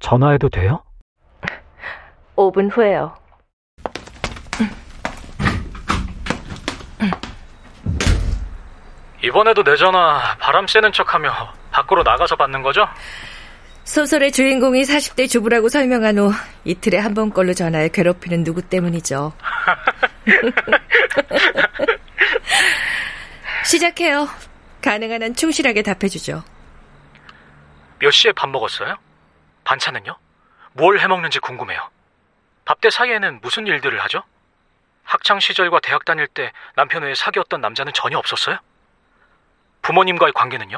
전화해도 돼요? 5분 후에요. 이번에도 내 전화 바람 쐬는 척하며 밖으로 나가서 받는 거죠? 소설의 주인공이 40대 주부라고 설명한 후 이틀에 한 번꼴로 전화해 괴롭히는 누구 때문이죠. 시작해요. 가능한 한 충실하게 답해주죠. 몇 시에 밥 먹었어요? 반찬은요? 뭘 해먹는지 궁금해요. 밥때 사이에는 무슨 일들을 하죠? 학창 시절과 대학 다닐 때 남편 외에 사귀었던 남자는 전혀 없었어요? 부모님과의 관계는요?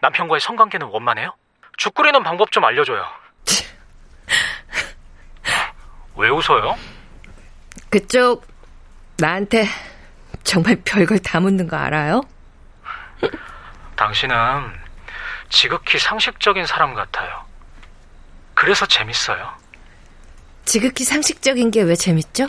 남편과의 성관계는 원만해요? 죽 끓이는 방법 좀 알려줘요. 왜 웃어요? 그쪽 나한테 정말 별걸 다 묻는 거 알아요? 당신은 지극히 상식적인 사람 같아요. 그래서 재밌어요. 지극히 상식적인 게 왜 재밌죠?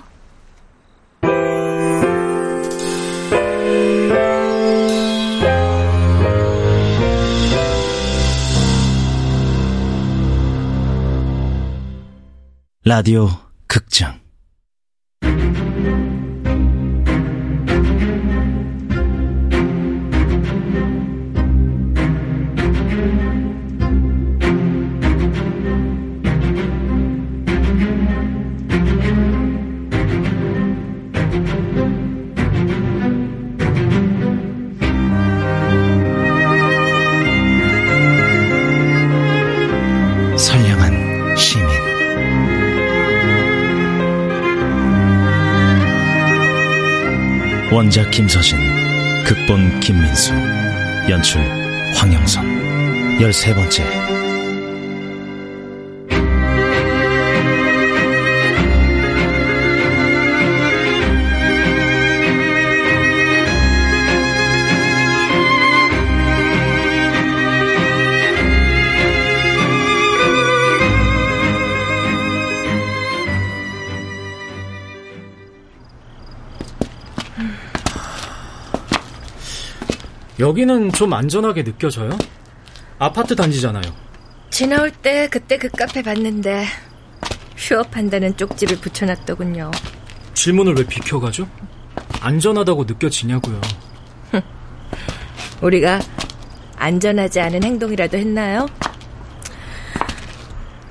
라디오 극장 원작 김서진 극본 김민수 연출 황영선. 열세 번째 여기는 좀 안전하게 느껴져요? 아파트 단지잖아요. 지나올 때 그때 그 카페 봤는데 휴업한다는 쪽지를 붙여놨더군요. 질문을 왜 비켜가죠? 안전하다고 느껴지냐고요. 우리가 안전하지 않은 행동이라도 했나요?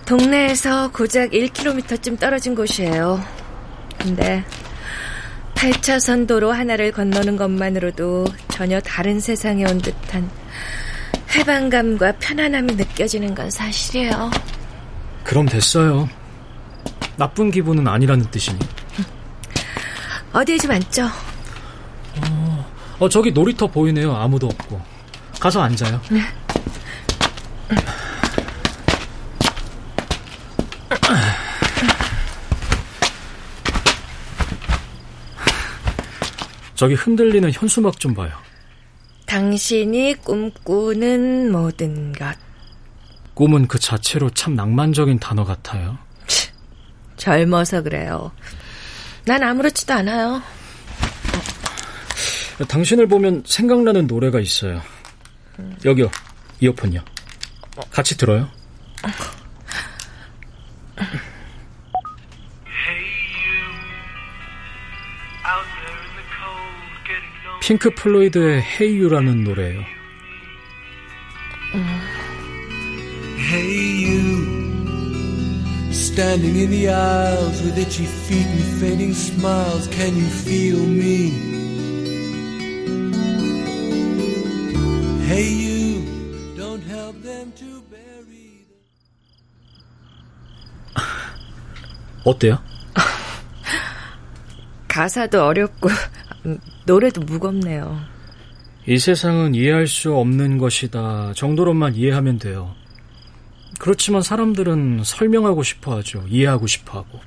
동네에서 고작 1km쯤 떨어진 곳이에요. 근데 8차선 도로 하나를 건너는 것만으로도 전혀 다른 세상에 온 듯한 해방감과 편안함이 느껴지는 건 사실이에요. 그럼 됐어요. 나쁜 기분은 아니라는 뜻이니. 어디에 좀 앉죠? 어, 저기 놀이터 보이네요. 아무도 없고. 가서 앉아요. 저기 흔들리는 현수막 좀 봐요. 당신이 꿈꾸는 모든 것. 꿈은 그 자체로 참 낭만적인 단어 같아요. 젊어서 그래요. 난 아무렇지도 않아요. 당신을 보면 생각나는 노래가 있어요. 여기요. 이어폰요. 같이 들어요. 핑크 플로이드의 Hey You라는 노래예요. Hey you, standing in the aisles with itchy feet and fading smiles, can you feel me? Hey you, don't help them to bury the... 어때요? 가사도 어렵고 음, 노래도 무겁네요. 이 세상은 이해할 수 없는 것이다 정도로만 이해하면 돼요. 그렇지만 사람들은 설명하고 싶어 하죠. 이해하고 싶어 하고.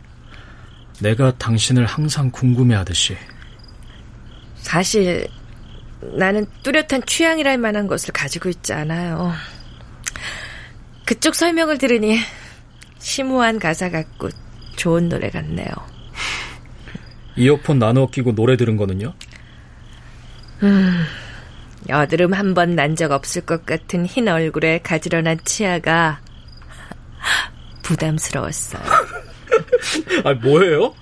내가 당신을 항상 궁금해 하듯이. 사실 나는 뚜렷한 취향이랄 만한 것을 가지고 있지 않아요. 그쪽 설명을 들으니 심오한 가사 같고 좋은 노래 같네요. 이어폰 나눠 끼고 노래 들은 거는요? 여드름 한 번 난 적 없을 것 같은 흰 얼굴에 가지런한 치아가 부담스러웠어요. 아, 뭐예요?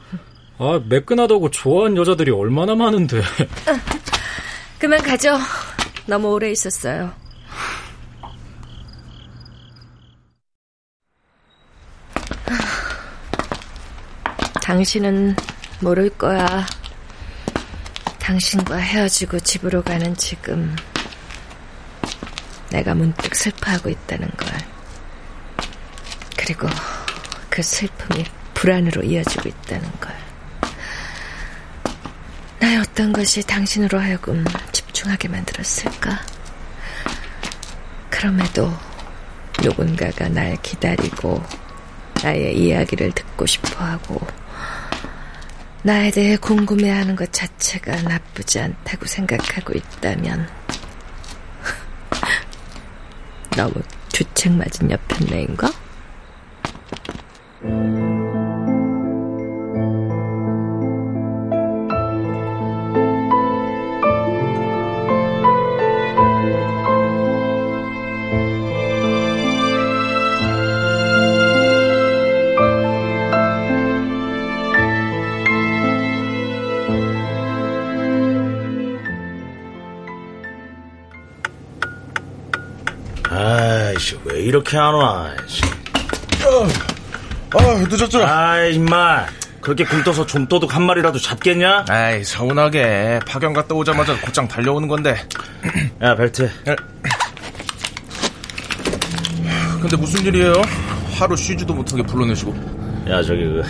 아, 매끈하다고 좋아하는 여자들이 얼마나 많은데. 그만 가죠. 너무 오래 있었어요. 당신은 모를 거야. 당신과 헤어지고 집으로 가는 지금 내가 문득 슬퍼하고 있다는 걸. 그리고 그 슬픔이 불안으로 이어지고 있다는 걸. 나의 어떤 것이 당신으로 하여금 집중하게 만들었을까? 그럼에도 누군가가 날 기다리고 나의 이야기를 듣고 싶어 하고 나에 대해 궁금해하는 것 자체가 나쁘지 않다고 생각하고 있다면 너무 주책 맞은 여편네인가? 이렇게 안 와? 아, 늦었죠? 아이, 임마. 그렇게 굶떠서 좀도둑 한 마리라도 잡겠냐? 아이, 서운하게. 파견 갔다 오자마자 곧장 달려오는 건데. 야, 벨트. 근데 무슨 일이에요? 하루 쉬지도 못하게 불러내시고. 야, 저기, 그,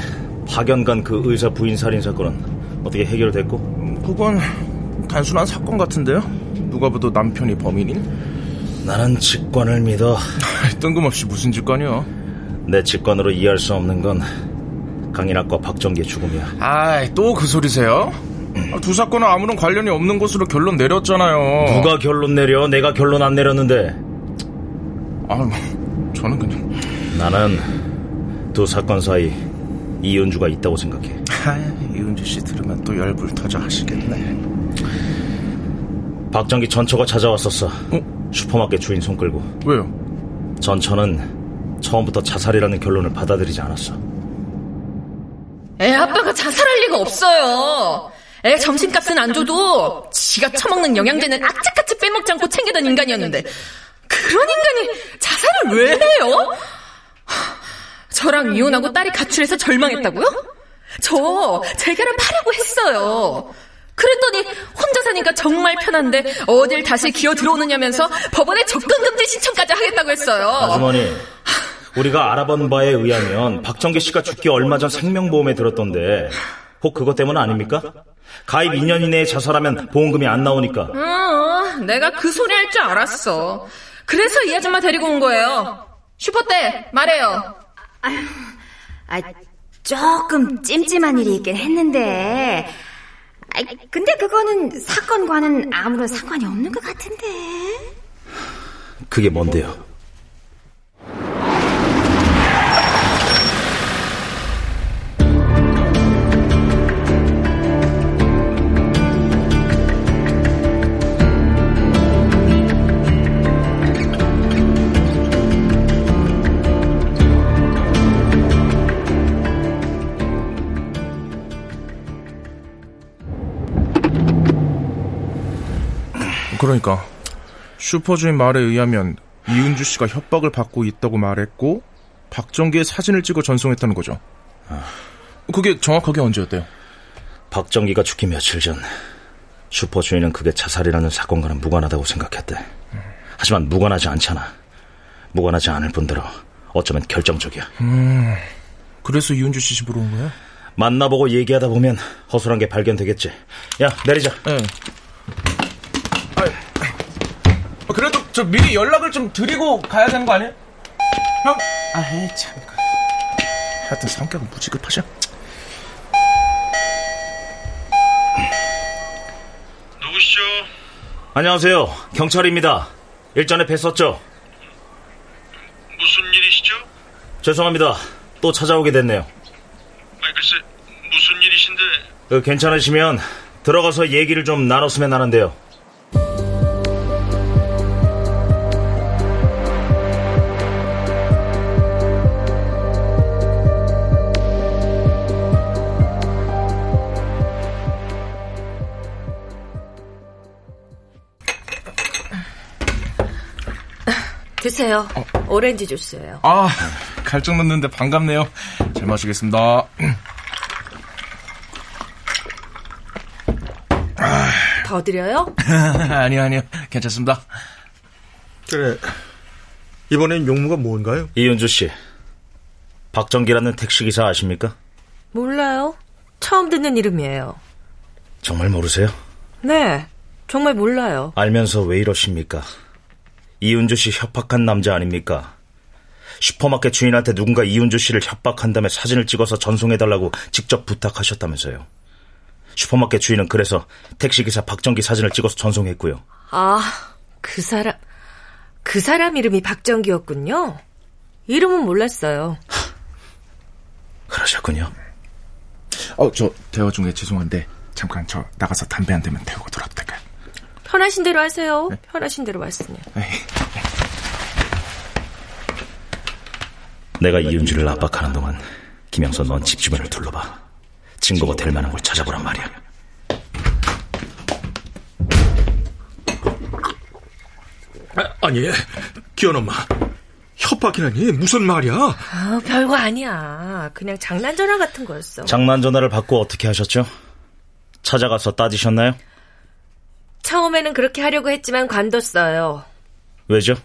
파견 간 그 의사 부인 살인 사건은 어떻게 해결됐고? 그건 단순한 사건 같은데요? 누가 봐도 남편이 범인인? 나는 직관을 믿어. 뜬금없이 무슨 직관이요? 내 직관으로 이해할 수 없는 건 강인학과 박정기의 죽음이야. 아이, 또 그 소리세요? 아, 두 사건은 아무런 관련이 없는 것으로 결론 내렸잖아요. 누가 결론 내려? 내가 결론 안 내렸는데. 아, 뭐, 저는 그냥. 나는 두 사건 사이 이은주가 있다고 생각해. 아, 이은주 씨 들으면 또 열불 터져 하시겠네. 박정기 전처가 찾아왔었어. 어? 슈퍼마켓 주인 손 끌고. 왜요? 전처는 처음부터 자살이라는 결론을 받아들이지 않았어. 애 아빠가 자살할 리가 없어요. 애 점심값은 안 줘도 지가 처먹는 영양제는 악착같이 빼먹지 않고 챙기던 인간이었는데 그런 인간이 자살을 왜 해요? 저랑 이혼하고 딸이 가출해서 절망했다고요? 저 재결혼 하려고 했어요. 그랬더니 혼자 사니까 정말 편한데 어딜 다시 기어 들어오느냐면서 법원에 접근 금지 신청까지 하겠다고 했어요. 아주머니, 우리가 알아본 바에 의하면 박정기 씨가 죽기 얼마 전 생명보험에 들었던데 혹 그것 때문 아닙니까? 가입 2년 이내에 자살하면 보험금이 안 나오니까. 어, 내가 그 소리 할 줄 알았어. 그래서 이 아줌마 데리고 온 거예요. 슈퍼때 말해요. 아, 조금 찜찜한 일이 있긴 했는데, 아, 근데 그거는 사건과는 아무런 상관이 없는 것 같은데. 그게 뭔데요? 그러니까 슈퍼주인 말에 의하면 이은주 씨가 협박을 받고 있다고 말했고 박정기의 사진을 찍어 전송했다는 거죠. 그게 정확하게 언제였대요? 박정기가 죽기 며칠 전 슈퍼 주인은 그게 자살이라는 사건과는 무관하다고 생각했대. 하지만 무관하지 않잖아. 무관하지 않을 뿐더러 어쩌면 결정적이야. 그래서 이은주 씨 집으로 온 거야? 만나보고 얘기하다 보면 허술한 게 발견되겠지. 야 내리자. 네. 아, 그래도 저 미리 연락을 좀 드리고 가야 되는 거 아니에요? 형? 아, 에이, 참. 하여튼 성격은 무지급하셔. 누구시죠? 안녕하세요. 경찰입니다. 일전에 뵀었죠? 무슨 일이시죠? 죄송합니다. 또 찾아오게 됐네요. 아, 글쎄, 무슨 일이신데? 그, 괜찮으시면 들어가서 얘기를 좀 나눴으면 하는데요. 드세요. 오렌지 주스예요. 아, 갈증 났는데 반갑네요. 잘 마시겠습니다. 더 드려요? 아니요, 아니요. 괜찮습니다. 그래. 이번엔 용무가 뭔가요? 이윤주 씨, 박정기라는 택시기사 아십니까? 몰라요. 처음 듣는 이름이에요. 정말 모르세요? 네, 정말 몰라요. 알면서 왜 이러십니까? 이윤주 씨 협박한 남자 아닙니까? 슈퍼마켓 주인한테 누군가 이윤주 씨를 협박한 다음에 사진을 찍어서 전송해달라고 직접 부탁하셨다면서요. 슈퍼마켓 주인은 그래서 택시기사 박정기 사진을 찍어서 전송했고요. 아, 그 사람, 그 사람 이름이 박정기였군요. 이름은 몰랐어요. 그러셨군요. 어, 저 대화 중에 죄송한데 잠깐 저 나가서 담배 한 대만 태우고 돌아도 될까요? 편하신 대로 하세요. 편하신 대로 왔으니. 내가 이윤주를 압박하는 동안 김영선 넌 집 주변을 둘러봐. 증거가 될 만한 걸 찾아보란 말이야. 아, 니 기현 엄마. 협박이라니 무슨 말이야? 아, 별거 아니야. 그냥 장난 전화 같은 거였어. 장난 전화를 받고 어떻게 하셨죠? 찾아가서 따지셨나요? 처음에는 그렇게 하려고 했지만 관뒀어요. 왜죠?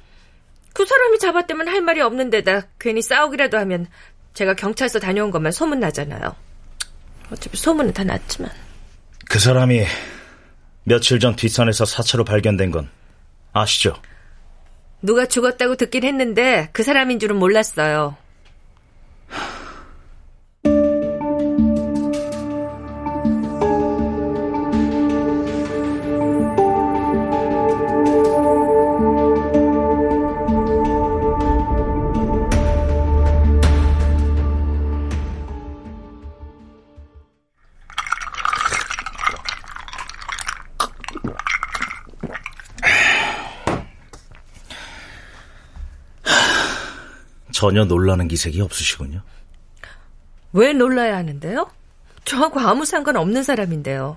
그 사람이 잡았다면 할 말이 없는 데다 괜히 싸우기라도 하면 제가 경찰서 다녀온 것만 소문나잖아요. 어차피 소문은 다 났지만. 그 사람이 며칠 전 뒷산에서 사체로 발견된 건 아시죠? 누가 죽었다고 듣긴 했는데 그 사람인 줄은 몰랐어요. 전혀 놀라는 기색이 없으시군요. 왜 놀라야 하는데요? 저하고 아무 상관 없는 사람인데요.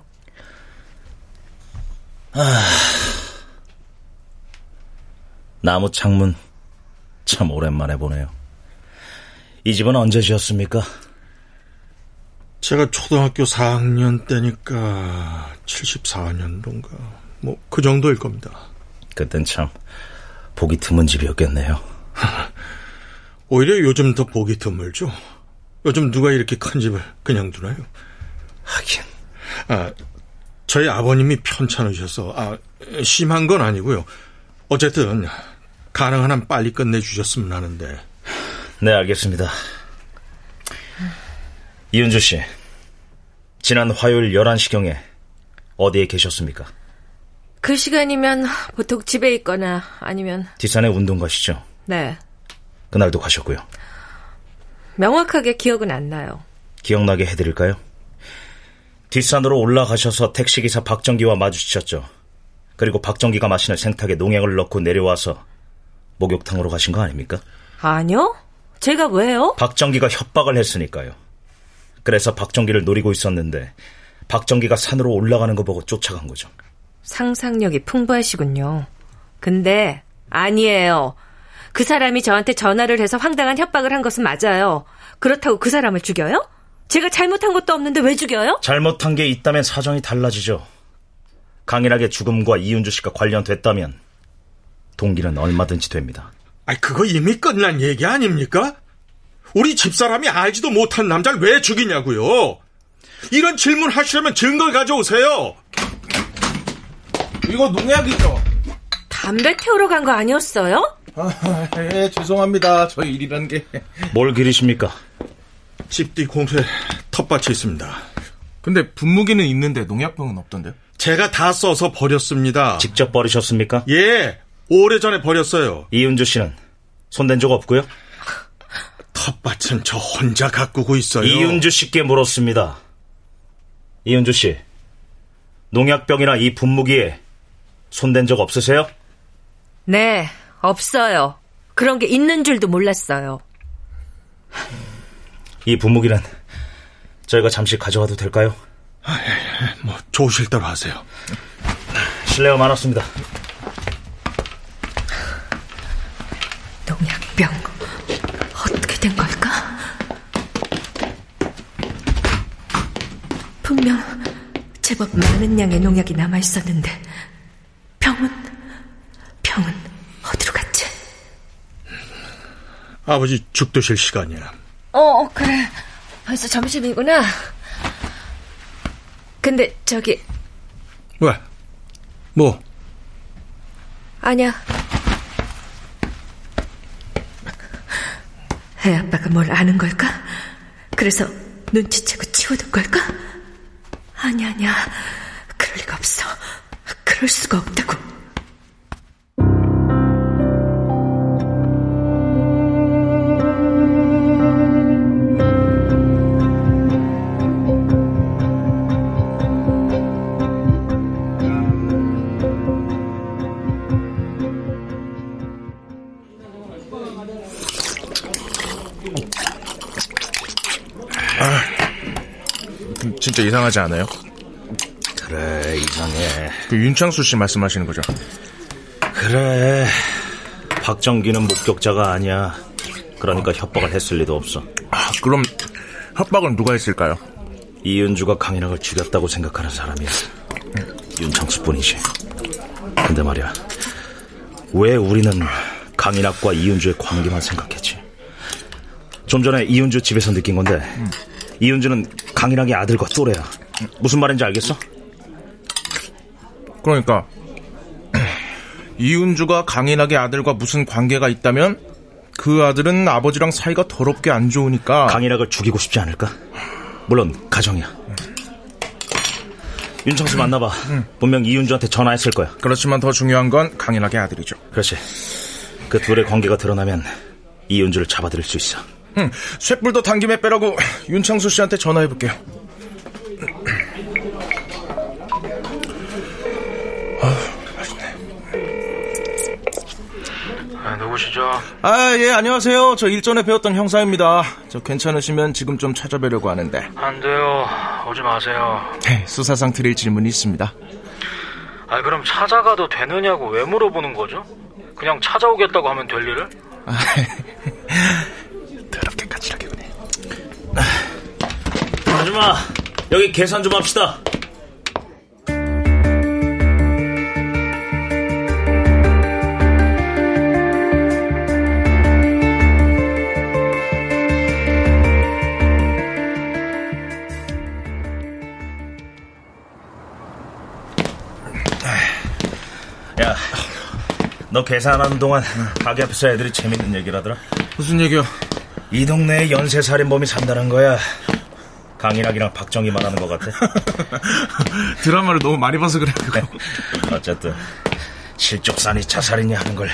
나무 창문 참 오랜만에 보네요. 이 집은 언제 지었습니까? 제가 초등학교 4학년 때니까 74년도인가 뭐 그 정도일 겁니다. 그땐 참 보기 드문 집이었겠네요. 오히려 요즘 더 보기 드물죠. 요즘 누가 이렇게 큰 집을 그냥 두나요? 하긴 아, 저희 아버님이 편찮으셔서 아, 심한 건 아니고요. 어쨌든 가능한 한 빨리 끝내주셨으면 하는데 네 알겠습니다. 이은주 씨 지난 화요일 11시경에 어디에 계셨습니까? 그 시간이면 보통 집에 있거나 아니면 뒷산에 운동 가시죠? 네 그날도 가셨고요. 명확하게 기억은 안 나요. 기억나게 해드릴까요? 뒷산으로 올라가셔서 택시기사 박정기와 마주치셨죠. 그리고 박정기가 마시는 생탁에 농약을 넣고 내려와서 목욕탕으로 가신 거 아닙니까? 아니요? 제가 왜요? 박정기가 협박을 했으니까요. 그래서 박정기를 노리고 있었는데 박정기가 산으로 올라가는 거 보고 쫓아간 거죠. 상상력이 풍부하시군요. 근데 아니에요. 그 사람이 저한테 전화를 해서 황당한 협박을 한 것은 맞아요. 그렇다고 그 사람을 죽여요? 제가 잘못한 것도 없는데 왜 죽여요? 잘못한 게 있다면 사정이 달라지죠. 강인하게 죽음과 이윤주 씨가 관련됐다면 동기는 얼마든지 됩니다. 아, 그거 이미 끝난 얘기 아닙니까? 우리 집사람이 알지도 못한 남자를 왜 죽이냐고요? 이런 질문 하시려면 증거 가져오세요. 이거 농약이죠? 담배 태우러 간 거 아니었어요? 아, 예, 죄송합니다. 저 일이란 게. 뭘 기르십니까? 집 뒤 공터에 텃밭이 있습니다. 근데 분무기는 있는데 농약병은 없던데요? 제가 다 써서 버렸습니다. 직접 버리셨습니까? 예, 오래전에 버렸어요. 이윤주 씨는 손댄 적 없고요. 텃밭은 저 혼자 가꾸고 있어요. 이윤주 씨께 물었습니다. 이윤주 씨, 농약병이나 이 분무기에 손댄 적 없으세요? 네, 없어요. 그런 게 있는 줄도 몰랐어요. 이 분무기는 저희가 잠시 가져와도 될까요? 뭐 좋으실 대로 하세요. 실례가 많았습니다. 농약병 어떻게 된 걸까? 분명 제법 많은 양의 농약이 남아 있었는데 아버지 죽 드실 시간이야. 어, 어 그래. 벌써 점심이구나. 근데 저기 왜? 뭐? 아니야. 애 아빠가 뭘 아는 걸까? 그래서 눈치채고 치워둔 걸까? 아니 아니야. 그럴 리가 없어. 그럴 수가 없다고. 진짜 이상하지 않아요? 그래, 이상해. 그 윤창수 씨 말씀하시는 거죠? 그래. 박정기는 목격자가 아니야. 그러니까 협박을 했을 리도 없어. 아, 그럼 협박은 누가 했을까요? 이은주가 강인학을 죽였다고 생각하는 사람이야. 윤창수뿐이지. 근데 말이야. 왜 우리는 강인학과 이은주의 관계만 생각했지? 좀 전에 이은주 집에서 느낀 건데 이은주는 강인학의 아들과 또래야. 무슨 말인지 알겠어? 그러니까 이은주가 강인하게 아들과 무슨 관계가 있다면 그 아들은 아버지랑 사이가 더럽게 안 좋으니까 강인학을 죽이고 싶지 않을까? 물론 가정이야. 윤창수 만나봐. 분명 이은주한테 전화했을 거야. 그렇지만 더 중요한 건 강인하게 아들이죠. 그렇지. 그 둘의 관계가 드러나면 이은주를 잡아들일 수 있어. 음, 쇳불도 당김에 빼라고 윤창수 씨한테 전화해볼게요. 아, 누구시죠? 아, 예, 안녕하세요. 저 일전에 배웠던 형사입니다. 저 괜찮으시면 지금 좀 찾아뵈려고 하는데. 안 돼요. 오지 마세요. 네, 수사상 드릴 질문이 있습니다. 아, 그럼 찾아가도 되느냐고 왜 물어보는 거죠? 그냥 찾아오겠다고 하면 될 일을? 아, 더럽게 까칠하게 보네. 아줌마, 여기 계산 좀 합시다. 야, 너 계산하는 동안 가게 앞에서 애들이 재밌는 얘기를 하더라. 무슨 얘기요? 이 동네에 연쇄살인범이 산다는 거야. 강인학이랑 박정희 말하는 것 같아. 드라마를 너무 많이 봐서 그래, 그거. 어쨌든 실족산이 자살이냐 하는 걸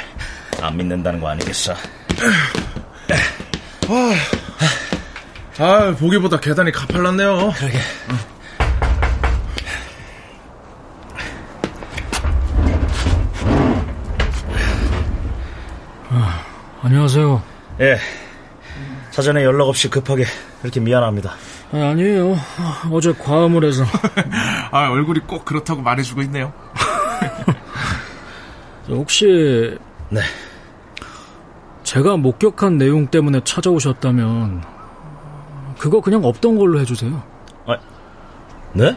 안 믿는다는 거 아니겠어? 아, 보기보다 계단이 가팔랐네요. 그러게. 안녕하세요. 예. 사전에 연락 없이 급하게 이렇게 미안합니다. 아니, 아니에요. 어제 과음을 해서. 아, 얼굴이 꼭 그렇다고 말해주고 있네요. 혹시 네. 제가 목격한 내용 때문에 찾아오셨다면 그거 그냥 없던 걸로 해주세요. 아, 네?